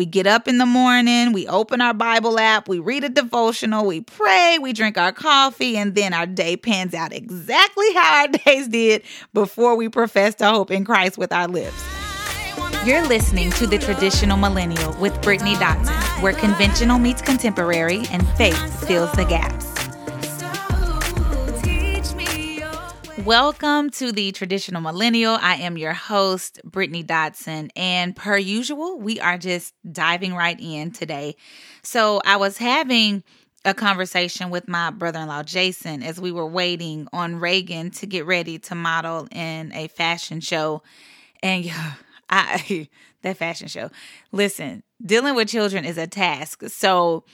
We get up in the morning, we open our Bible app, we read a devotional, we pray, we drink our coffee, and then our day pans out exactly how our days did before we professed our hope in Christ with our lips. You're listening to The Traditional Millennial with Brittany Dotson, where conventional meets contemporary and faith fills the gaps. Welcome to the Traditional Millennial. I am your host, Brittany Dotson. and per usual, we are just diving right in today. So, I was having a conversation with my brother in law, Jason, as we were waiting on Reagan to get ready to model in a fashion show. And yeah, I, that fashion show, listen, dealing with children is a task. So,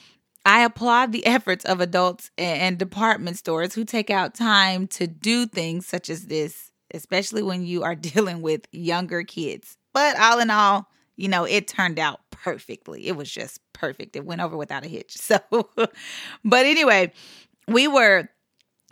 I applaud the efforts of adults and department stores who take out time to do things such as this, especially when you are dealing with younger kids. But all in all, you know, it turned out perfectly. It was just perfect. It went over without a hitch. So, but anyway, we were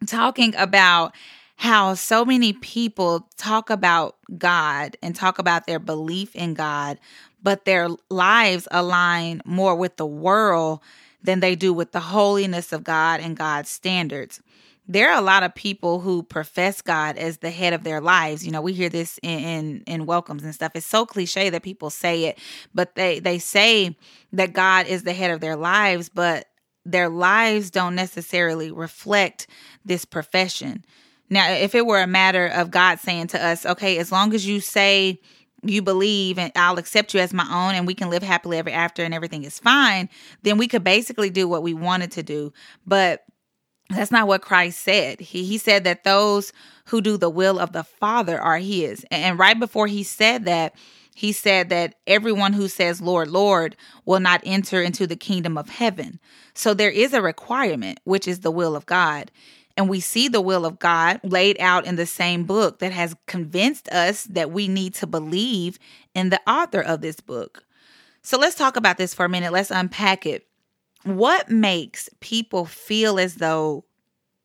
talking about how so many people talk about God and talk about their belief in God, but their lives align more with the world than they do with the holiness of God and God's standards. There are a lot of people who profess God as the head of their lives. You know, we hear this in, in, in welcomes and stuff. It's so cliche that people say it, but they they say that God is the head of their lives, but their lives don't necessarily reflect this profession. Now, if it were a matter of God saying to us, okay, as long as you say you believe and I'll accept you as my own and we can live happily ever after and everything is fine, then we could basically do what we wanted to do. But that's not what Christ said. He he said that those who do the will of the Father are his. And right before he said that, he said that everyone who says Lord, Lord will not enter into the kingdom of heaven. So there is a requirement, which is the will of God. And we see the will of God laid out in the same book that has convinced us that we need to believe in the author of this book. So let's talk about this for a minute. Let's unpack it. What makes people feel as though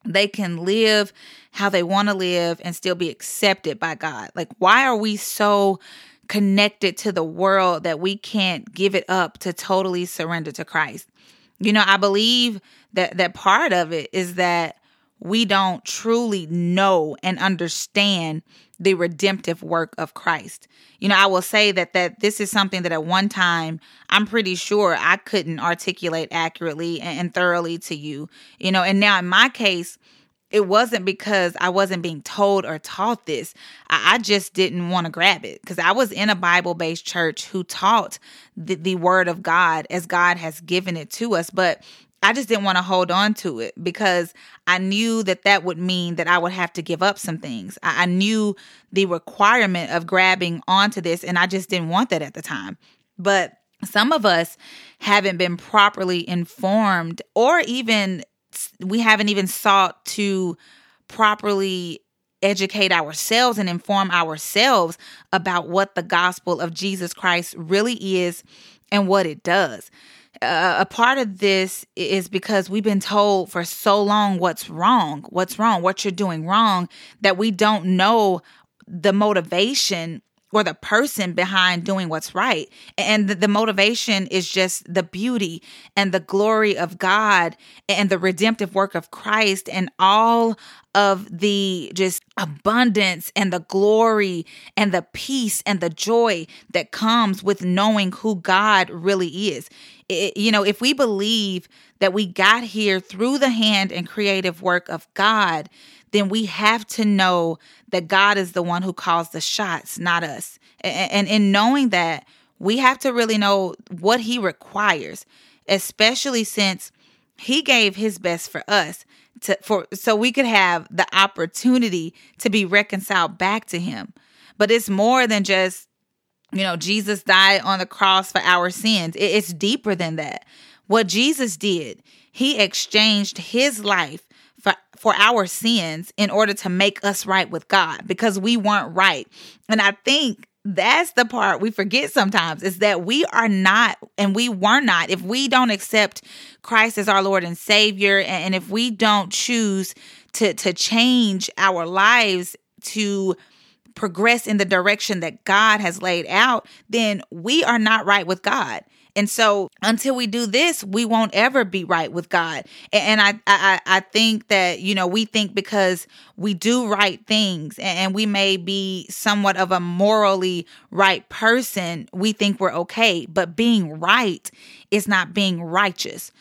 they can live how they want to live and still be accepted by God? Like, why are we so connected to the world that we can't give it up to totally surrender to Christ? You know, I believe that that part of it is that we don't truly know and understand the redemptive work of Christ. You know, I will say that that this is something that at one time I'm pretty sure I couldn't articulate accurately and, and thoroughly to you. You know, and now in my case, it wasn't because I wasn't being told or taught this. I, I just didn't want to grab it because I was in a Bible based church who taught the, the word of God as God has given it to us. But I just didn't want to hold on to it because I knew that that would mean that I would have to give up some things. I, I knew the requirement of grabbing onto this, and I just didn't want that at the time. But some of us haven't been properly informed, or even we haven't even sought to properly educate ourselves and inform ourselves about what the gospel of Jesus Christ really is and what it does a part of this is because we've been told for so long what's wrong, what's wrong, what you're doing wrong, that we don't know the motivation or the person behind doing what's right. And the, the, motivation is just the beauty and the glory of God and the redemptive work of Christ and all of the just abundance and the glory and the peace and the joy that comes with knowing who God really is. It, you know, if we believe that we got here through the hand and creative work of God, then we have to know that God is the one who calls the shots, not us. And in knowing that, we have to really know what He requires, especially since He gave His best for us. To, for so we could have the opportunity to be reconciled back to him but it's more than just you know jesus died on the cross for our sins. It's deeper than that. What jesus did he exchanged his life for, for our sins in order to make us right with God because we weren't right. And I think that's the part we forget sometimes is that we are not and we were not. If we don't accept Christ as our Lord and Savior and if we don't choose to to change our lives to progress in the direction that God has laid out, then we are not right with God. And so until we do this, we won't ever be right with God. And I I I think that, you know, we think because we do right things and we may be somewhat of a morally right person, we think we're okay. But being right is not being righteous.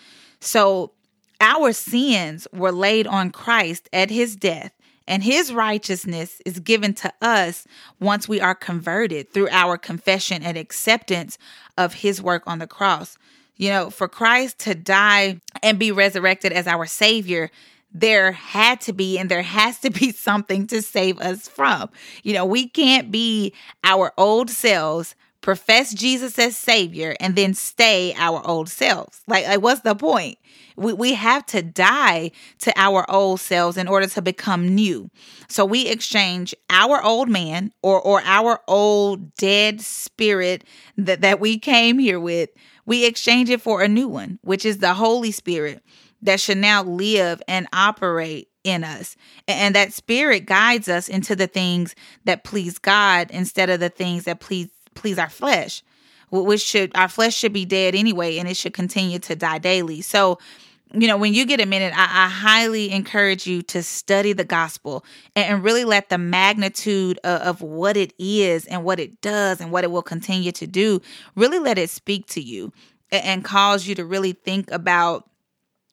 So our sins were laid on Christ at his death and his righteousness is given to us once we are converted through our confession and acceptance of his work on the cross. You know, for Christ to die and be resurrected as our Savior, there had to be and there has to be something to save us from. You know, we can't be our old selves profess Jesus as Savior and then stay our old selves. Like, like what's the point? We, we have to die to our old selves in order to become new. So we exchange our old man or, or our old dead spirit that, that we came here with, we exchange it for a new one, which is the Holy Spirit that should now live and operate in us. And that spirit guides us into the things that please God instead of the things that please please our flesh. Which should our flesh should be dead anyway, and it should continue to die daily. So you know, when you get a minute, I, I, highly encourage you to study the gospel and, and really let the magnitude of, of, what it is and what it does and what it will continue to do, really let it speak to you and, and cause you to really think about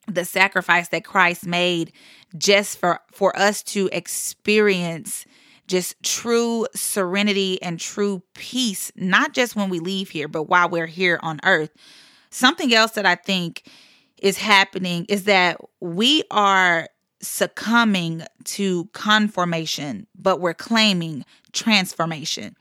the sacrifice that Christ made just for for us to experience just true serenity and true peace, not just when we leave here, but while we're here on earth. Something else that I think is happening is that we are succumbing to conformation, but we're claiming transformation.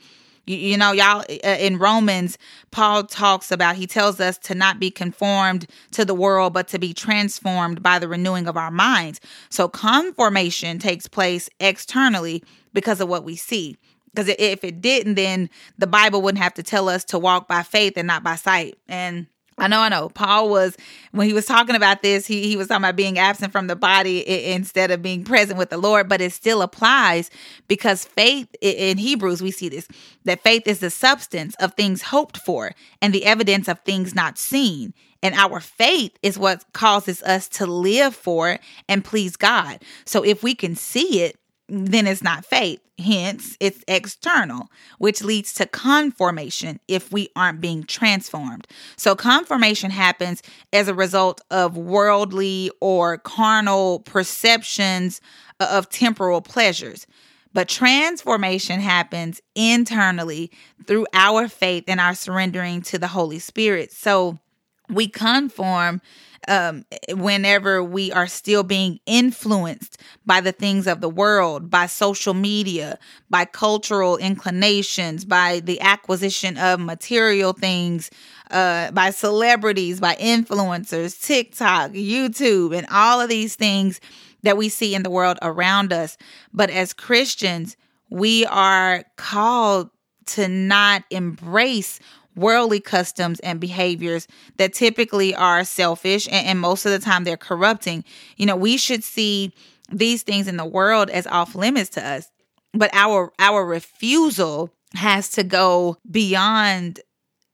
You, know, y'all, uh, in Romans, Paul talks about, he tells us to not be conformed to the world, but to be transformed by the renewing of our minds. So, conformation takes place externally because of what we see. Because if it didn't, then the Bible wouldn't have to tell us to walk by faith and not by sight. And I know, I know. Paul was, when he was talking about this, he, he was talking about being absent from the body instead of being present with the Lord, but it still applies because faith in Hebrews, we see this, that faith is the substance of things hoped for and the evidence of things not seen. And our faith is what causes us to live for and please God. So if we can see it, then it's not faith. Hence, it's external, which leads to conformation if we aren't being transformed. So, conformation happens as a result of worldly or carnal perceptions of temporal pleasures. But transformation happens internally through our faith and our surrendering to the Holy Spirit. So, we conform um, whenever we are still being influenced by the things of the world, by social media, by cultural inclinations, by the acquisition of material things, uh, by celebrities, by influencers, TikTok, YouTube, and all of these things that we see in the world around us. But as Christians, we are called to not embrace worldly customs and behaviors that typically are selfish and, and, most of the time they're corrupting. You know, we should see these things in the world as off limits to us. But our our refusal has to go beyond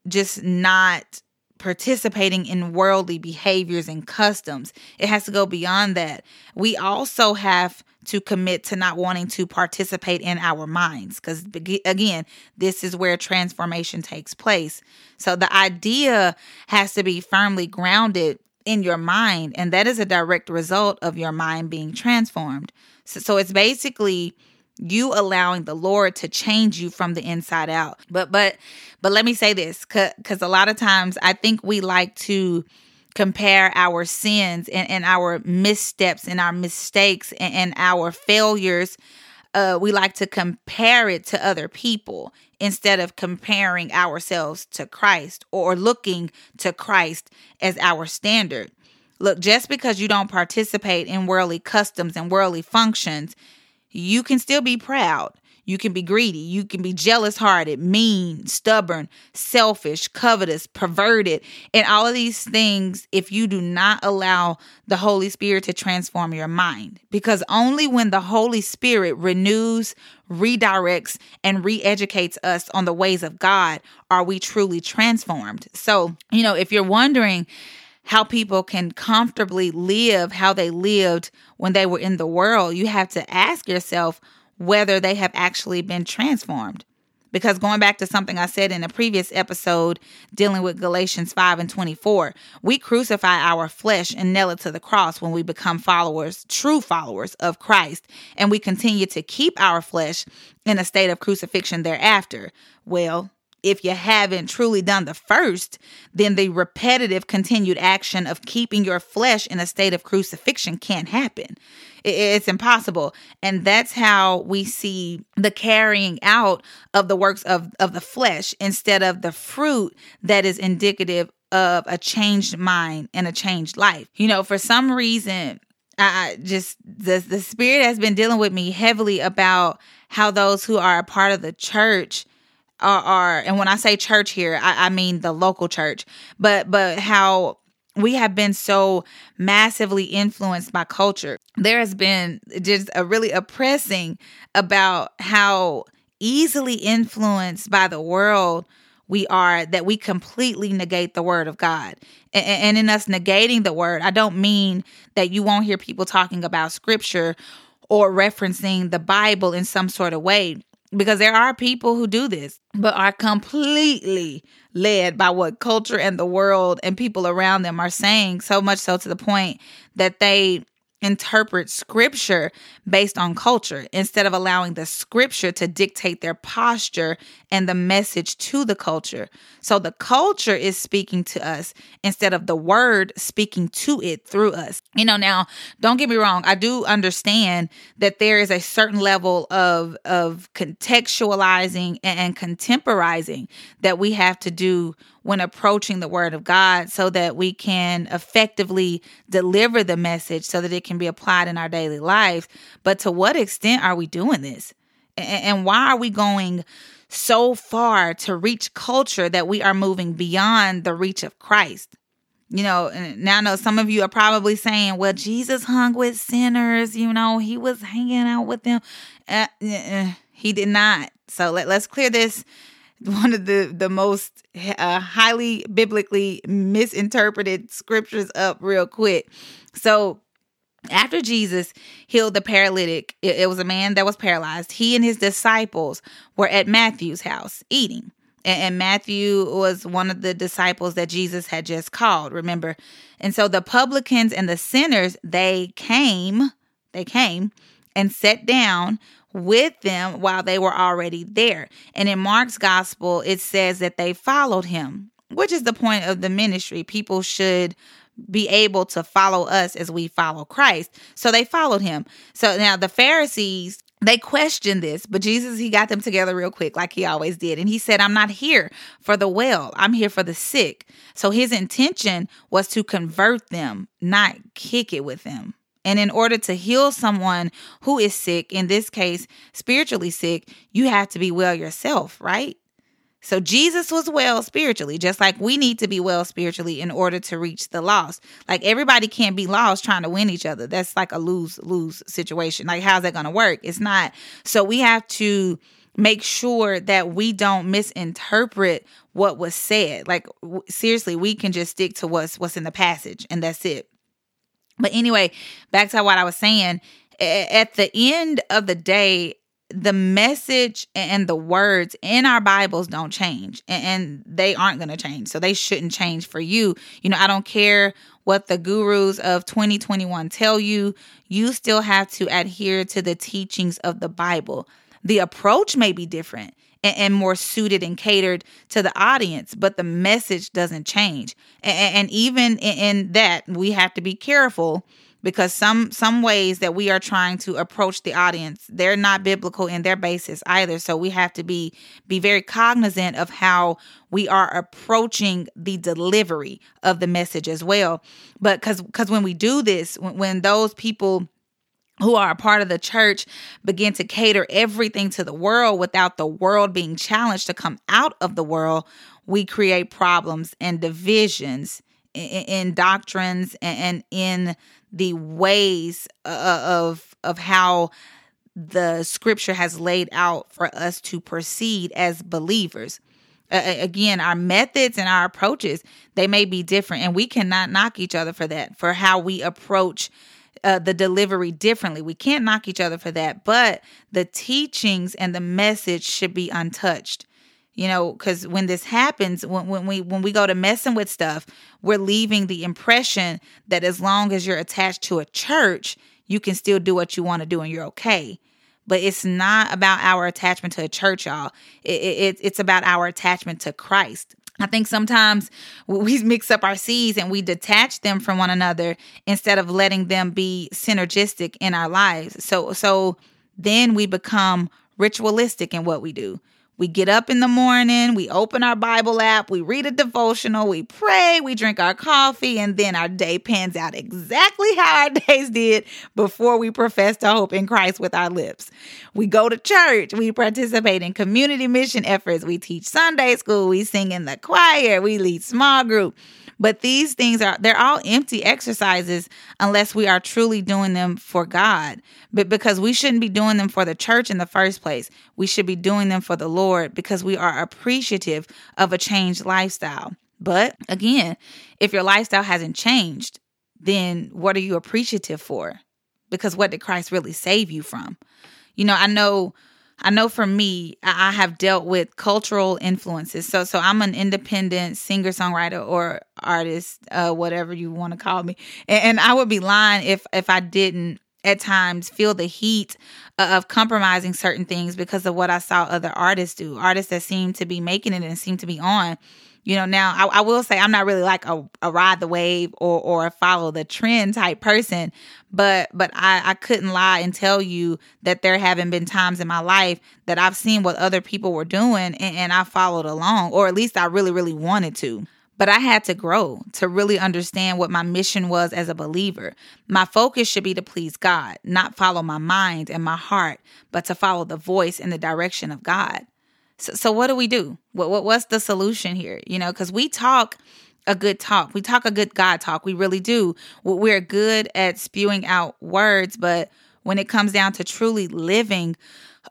just not participating in worldly behaviors and customs. It has to go beyond that. We also have to commit to not wanting to participate in our minds because again this is where transformation takes place so the idea has to be firmly grounded in your mind and that is a direct result of your mind being transformed so, so it's basically you allowing the lord to change you from the inside out but but but let me say this because a lot of times i think we like to compare our sins and, and our missteps and our mistakes and, and our failures. Uh, we like to compare it to other people instead of comparing ourselves to Christ or looking to Christ as our standard. Look, just because you don't participate in worldly customs and worldly functions, you can still be proud You can be greedy. You can be jealous hearted, mean, stubborn, selfish, covetous, perverted, and all of these things if you do not allow the Holy Spirit to transform your mind. Because only when the Holy Spirit renews, redirects, and re educates us on the ways of God are we truly transformed. So, you know, if you're wondering, how people can comfortably live how they lived when they were in the world, you have to ask yourself whether they have actually been transformed. Because going back to something I said in a previous episode dealing with Galatians 5 and 24, we crucify our flesh and nail it to the cross when we become followers, true followers of Christ, and we continue to keep our flesh in a state of crucifixion thereafter. Well, if you haven't truly done the first, then the repetitive continued action of keeping your flesh in a state of crucifixion can't happen. It's impossible. And that's how we see the carrying out of the works of, of the flesh instead of the fruit that is indicative of a changed mind and a changed life. You know, for some reason, I just the the spirit has been dealing with me heavily about how those who are a part of the church are, are and when I say church here, I, I mean the local church, but but how we have been so massively influenced by culture. There has been just a really oppressing about how easily influenced by the world we are that we completely negate the word of God. And, and in us negating the word, I don't mean that you won't hear people talking about scripture or referencing the Bible in some sort of way because there are people who do this but are completely led by what culture and the world and people around them are saying so much so to the point that they interpret scripture based on culture instead of allowing the scripture to dictate their posture and the message to the culture. So the culture is speaking to us instead of the word speaking to it through us. You know, now don't get me wrong, I do understand that there is a certain level of of contextualizing and contemporizing that we have to do when approaching the word of God so that we can effectively deliver the message so that it can be applied in our daily life. But to what extent are we doing this? And why are we going so far to reach culture that we are moving beyond the reach of Christ? You know, now I know some of you are probably saying, well, Jesus hung with sinners, you know, he was hanging out with them. Uh, uh, he did not. So let, let's clear this one of the the most uh, highly biblically misinterpreted scriptures up real quick. So after Jesus healed the paralytic, it, it was a man that was paralyzed. He and his disciples were at Matthew's house eating. And, and Matthew was one of the disciples that Jesus had just called, remember? And so the publicans and the sinners, they came, they came and sat down with them while they were already there. And in Mark's gospel, it says that they followed him, which is the point of the ministry. People should be able to follow us as we follow Christ. So they followed him. So now the Pharisees, they questioned this, but Jesus, he got them together real quick, like he always did. And he said, I'm not here for the well, I'm here for the sick. So his intention was to convert them, not kick it with them. And in order to heal someone who is sick, in this case, spiritually sick, you have to be well yourself, right? So Jesus was well spiritually, just like we need to be well spiritually in order to reach the lost. Like everybody can't be lost trying to win each other. That's like a lose lose situation. Like how's that going to work? It's not. So we have to make sure that we don't misinterpret what was said. Like seriously, we can just stick to what's what's in the passage and that's it. But anyway, back to what I was saying. At the end of the day, the message and the words in our Bibles don't change and they aren't going to change. So they shouldn't change for you. You know, I don't care what the gurus of 2021 tell you, you still have to adhere to the teachings of the Bible. The approach may be different and, and more suited and catered to the audience, but the message doesn't change. And, and even in, in that, we have to be careful because some some ways that we are trying to approach the audience they're not biblical in their basis either so we have to be be very cognizant of how we are approaching the delivery of the message as well but because because when we do this when, when those people who are a part of the church begin to cater everything to the world without the world being challenged to come out of the world, we create problems and divisions in, in doctrines and in the ways uh, of of how the scripture has laid out for us to proceed as believers. Uh, again, our methods and our approaches, they may be different and we cannot knock each other for that, for how we approach uh, the delivery differently. We can't knock each other for that, but the teachings and the message should be untouched. You know, because when this happens, when, when we when we go to messing with stuff, we're leaving the impression that as long as you're attached to a church, you can still do what you want to do and you're okay. But it's not about our attachment to a church, y'all. It, it, it's about our attachment to Christ. I think sometimes we mix up our seeds and we detach them from one another instead of letting them be synergistic in our lives. So so then we become ritualistic in what we do. We get up in the morning, we open our Bible app, we read a devotional, we pray, we drink our coffee, and then our day pans out exactly how our days did before we profess to hope in Christ with our lips. We go to church, we participate in community mission efforts, we teach Sunday school, we sing in the choir, we lead small group. But these things are they're all empty exercises unless we are truly doing them for God. But because we shouldn't be doing them for the church in the first place. We should be doing them for the Lord because we are appreciative of a changed lifestyle. But again, if your lifestyle hasn't changed, then what are you appreciative for? Because what did Christ really save you from? You know, I know I know for me, I have dealt with cultural influences. So, so I'm an independent singer songwriter or artist, uh, whatever you want to call me, and, and I would be lying if if I didn't at times feel the heat uh, of compromising certain things because of what I saw other artists do. Artists that seem to be making it and seem to be on you know now I, I, will say i'm not really like a, a ride the wave or or a follow the trend type person but but I, I couldn't lie and tell you that there haven't been times in my life that i've seen what other people were doing and, and i followed along or at least i really really wanted to but I had to grow to really understand what my mission was as a believer. My focus should be to please God, not follow my mind and my heart, but to follow the voice and the direction of God. So, so what do we do? What, what what's the solution here? You know, because we talk a good talk. We talk a good God talk. We really do. We're good at spewing out words, but when it comes down to truly living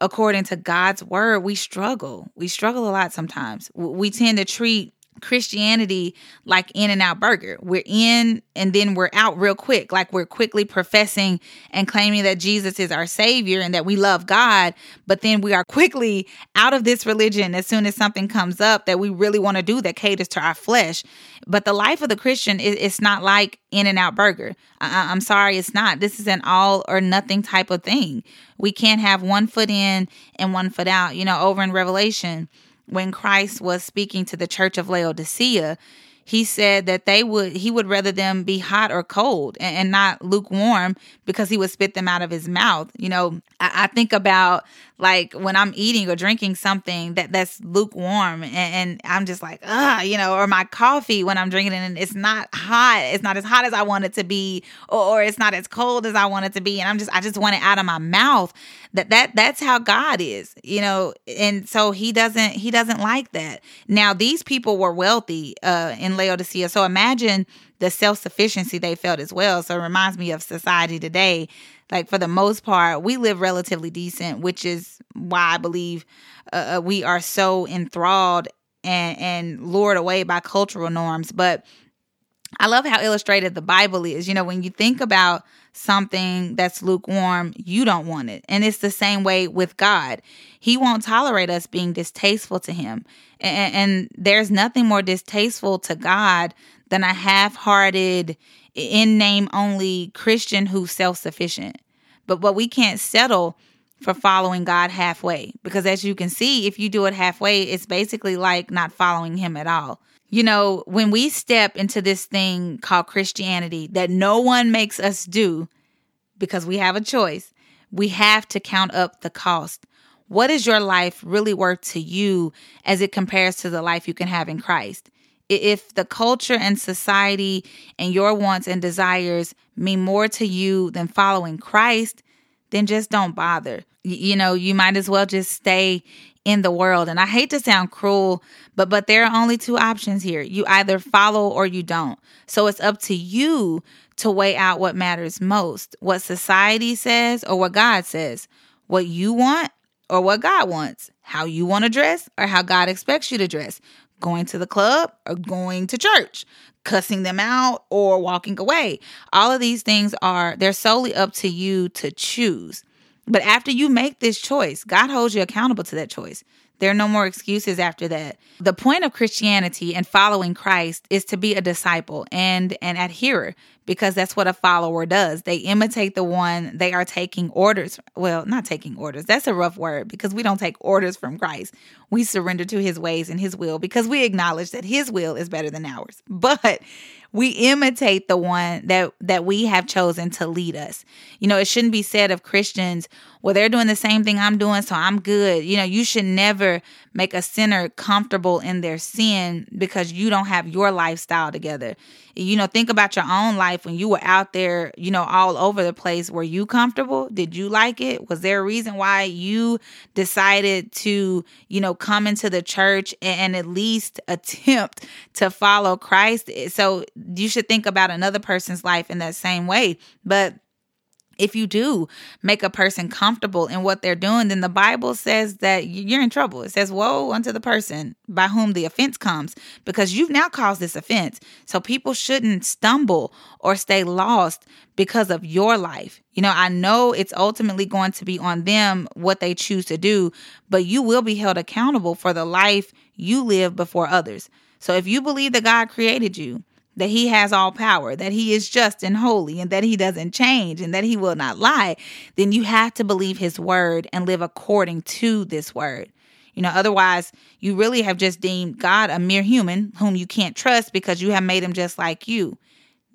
according to God's word, we struggle. We struggle a lot sometimes. We tend to treat Christianity like In-N-Out Burger. We're in and then we're out real quick. Like we're quickly professing and claiming that Jesus is our savior and that we love God, but then we are quickly out of this religion as soon as something comes up that we really want to do that caters to our flesh. But the life of the Christian is it's not like In-N-Out Burger. I, I'm sorry, it's not. This is an all or nothing type of thing. We can't have one foot in and one foot out. You know, over in Revelation, when Christ was speaking to the church of Laodicea, he said that they would he would rather them be hot or cold and, and, not lukewarm because he would spit them out of his mouth. You know I, I, think about like when i'm eating or drinking something that that's lukewarm and, and i'm just like ah you know or my coffee when i'm drinking it and it's not hot it's not as hot as i want it to be or, or it's not as cold as i want it to be. And i'm just i just want it out of my mouth. That that that's how god is you know? And so he doesn't he doesn't like that. Now these people were wealthy uh in laodicea. So imagine the self-sufficiency they felt as well so it reminds me of society today like for the most part we live relatively decent which is why i believe uh, uh we are so enthralled and and lured away by cultural norms but I love how illustrated the Bible is. You know, when you think about something that's lukewarm, you don't want it. And it's the same way with God. He won't tolerate us being distasteful to Him. And, and there's nothing more distasteful to God than a half hearted, in name only Christian who's self sufficient. But, but we can't settle for following God halfway because, as you can see, if you do it halfway, it's basically like not following Him at all. You know, when we step into this thing called Christianity that no one makes us do because we have a choice, we have to count up the cost. What is your life really worth to you as it compares to the life you can have in Christ? If the culture and society and your wants and desires mean more to you than following Christ, then just don't bother. You know, you might as well just stay in the world. And I hate to sound cruel, but but there are only two options here. You either follow or you don't. So it's up to you to weigh out what matters most. What society says or what God says. What you want or what God wants. How you want to dress or how God expects you to dress. Going to the club or going to church. Cussing them out or walking away. All of these things are they're solely up to you to choose. But after you make this choice, God holds you accountable to that choice. There are no more excuses after that. The point of Christianity and following Christ is to be a disciple and an adherer because that's what a follower does. They imitate the one they are taking orders. Well, not taking orders. That's a rough word because we don't take orders from Christ. We surrender to his ways and his will because we acknowledge that his will is better than ours. But we imitate the one that that we have chosen to lead us. You know, it shouldn't be said of Christians, well, they're doing the same thing I'm doing, so I'm good. You know, you should never make a sinner comfortable in their sin because you don't have your lifestyle together. You know, think about your own life when you were out there, you know, all over the place. Were you comfortable? Did you like it? Was there a reason why you decided to, you know, come into the church and at least attempt to follow Christ? So you should think about another person's life in that same way. But if you do make a person comfortable in what they're doing, then the Bible says that you're in trouble. It says, Woe unto the person by whom the offense comes, because you've now caused this offense. So people shouldn't stumble or stay lost because of your life. You know, I know it's ultimately going to be on them what they choose to do, but you will be held accountable for the life you live before others. So if you believe that God created you, that he has all power, that he is just and holy, and that he doesn't change, and that he will not lie, then you have to believe his word and live according to this word. You know, otherwise, you really have just deemed God a mere human whom you can't trust because you have made him just like you.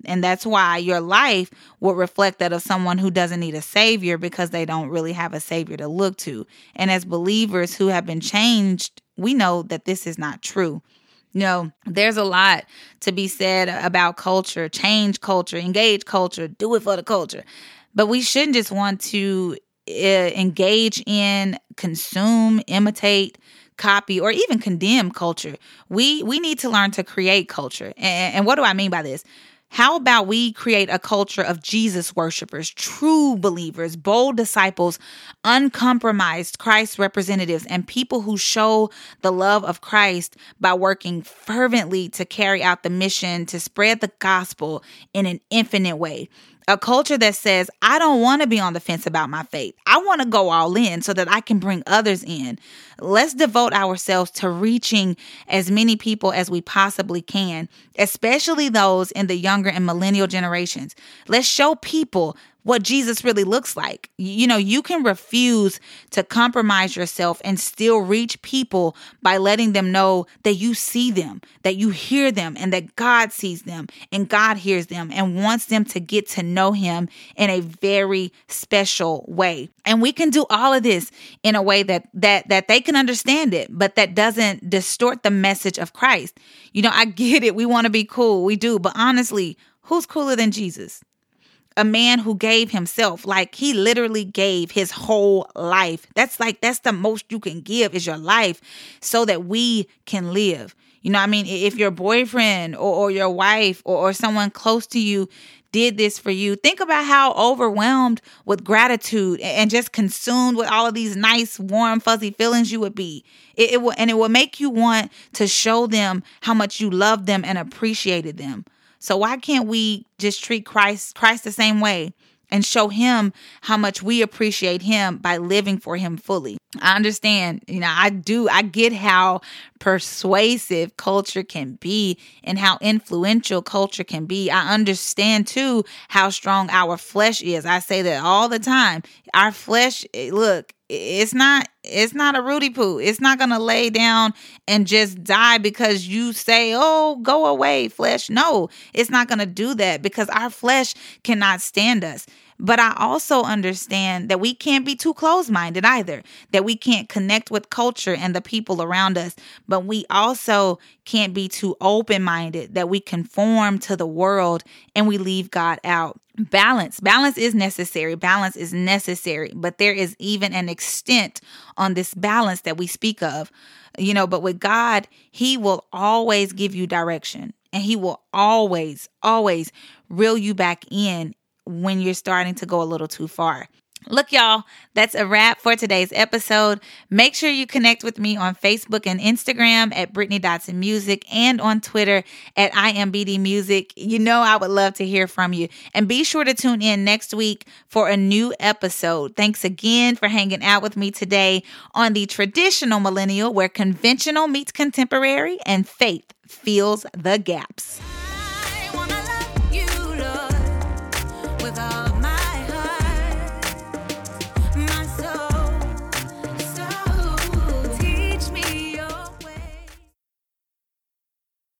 And that's why your life will reflect that of someone who doesn't need a savior because they don't really have a savior to look to. And as believers who have been changed, we know that this is not true. You know, there's a lot to be said about culture, change culture, engage culture, do it for the culture. But we shouldn't just want to uh, engage in, consume, imitate, copy, or even condemn culture. We we need to learn to create culture. And, and what do I mean by this? How about we create a culture of Jesus worshipers, true believers, bold disciples, uncompromised Christ representatives, and people who show the love of Christ by working fervently to carry out the mission to spread the gospel in an infinite way? A culture that says, I don't want to be on the fence about my faith. I want to go all in so that I can bring others in. Let's devote ourselves to reaching as many people as we possibly can, especially those in the younger and millennial generations. Let's show people what Jesus really looks like. You know, you can refuse to compromise yourself and still reach people by letting them know that you see them, that you hear them, and that God sees them and God hears them and wants them to get to know Him in a very special way. And we can do all of this in a way that that that they can understand it, but that doesn't distort the message of Christ. You know, I get it. We want to be cool. We do, but honestly, who's cooler than Jesus? A man who gave himself like he literally gave his whole life. That's like that's the most you can give is your life so that we can live. You know i mean? If your boyfriend or, or your wife or, or someone close to you did this for you think about how overwhelmed with gratitude and just consumed with all of these nice warm fuzzy feelings you would be. It, it will and it will make you want to show them how much you love them and appreciated them so why can't we just treat Christ Christ the same way and show him how much we appreciate him by living for him fully? I understand, you know, I do I get how persuasive culture can be and how influential culture can be. I understand too how strong our flesh is. I say that all the time. Our flesh, eh, look, it's not it's not a Rudy poo. It's not to lay down and just die because you say, oh, go away, flesh. No, it's not to do that because our flesh cannot stand us. But I also understand that we can't be too close minded either, that we can't connect with culture and the people around us, but we also can't be too open minded, that we conform to the world and we leave God out. Balance. Balance is necessary. Balance is necessary, but there is even an extent on this balance that we speak of. You know, but with God, He will always give you direction and He will always, always reel you back in when you're starting to go a little too far. Look, y'all, that's a wrap for today's episode. Make sure you connect with me on Facebook and Instagram at Brittany Dotson Music and on Twitter at IMBD Music. You know, I would love to hear from you. And be sure to tune in next week for a new episode. Thanks again for hanging out with me today on the traditional millennial where conventional meets contemporary and faith fills the gaps.